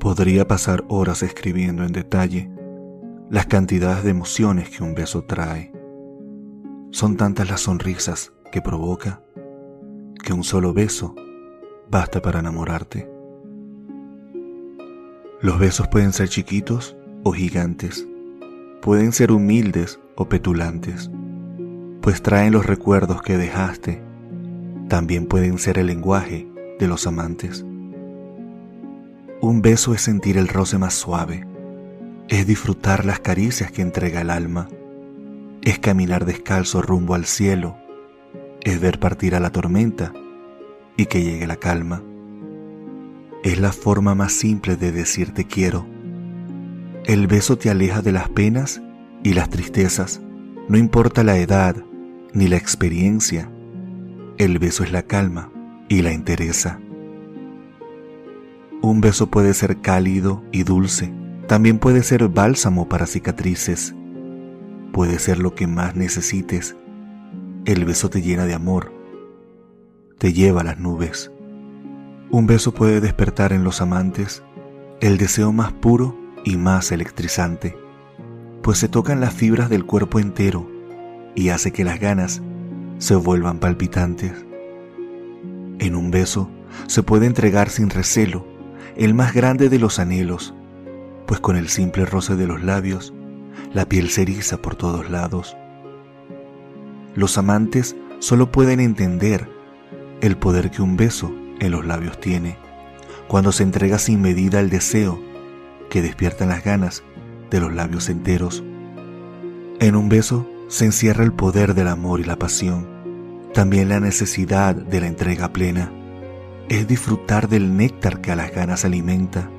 Podría pasar horas escribiendo en detalle las cantidades de emociones que un beso trae. Son tantas las sonrisas que provoca que un solo beso basta para enamorarte. Los besos pueden ser chiquitos o gigantes, pueden ser humildes o petulantes, pues traen los recuerdos que dejaste. También pueden ser el lenguaje de los amantes. Un beso es sentir el roce más suave, es disfrutar las caricias que entrega el alma, es caminar descalzo rumbo al cielo, es ver partir a la tormenta y que llegue la calma. Es la forma más simple de decir te quiero. El beso te aleja de las penas y las tristezas, no importa la edad ni la experiencia. El beso es la calma y la interesa. Un beso puede ser cálido y dulce, también puede ser bálsamo para cicatrices, puede ser lo que más necesites. El beso te llena de amor, te lleva a las nubes. Un beso puede despertar en los amantes el deseo más puro y más electrizante, pues se tocan las fibras del cuerpo entero y hace que las ganas se vuelvan palpitantes. En un beso se puede entregar sin recelo el más grande de los anhelos, pues con el simple roce de los labios, la piel se eriza por todos lados. Los amantes solo pueden entender el poder que un beso en los labios tiene, cuando se entrega sin medida el deseo que despiertan las ganas de los labios enteros. En un beso se encierra el poder del amor y la pasión, también la necesidad de la entrega plena es disfrutar del néctar que a las ganas alimenta,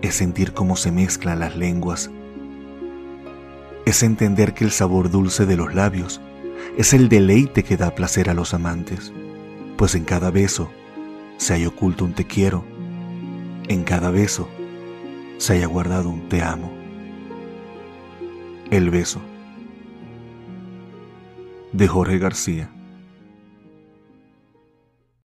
es sentir cómo se mezclan las lenguas, es entender que el sabor dulce de los labios es el deleite que da placer a los amantes, pues en cada beso se haya oculto un te quiero, en cada beso se haya guardado un te amo. El beso de Jorge García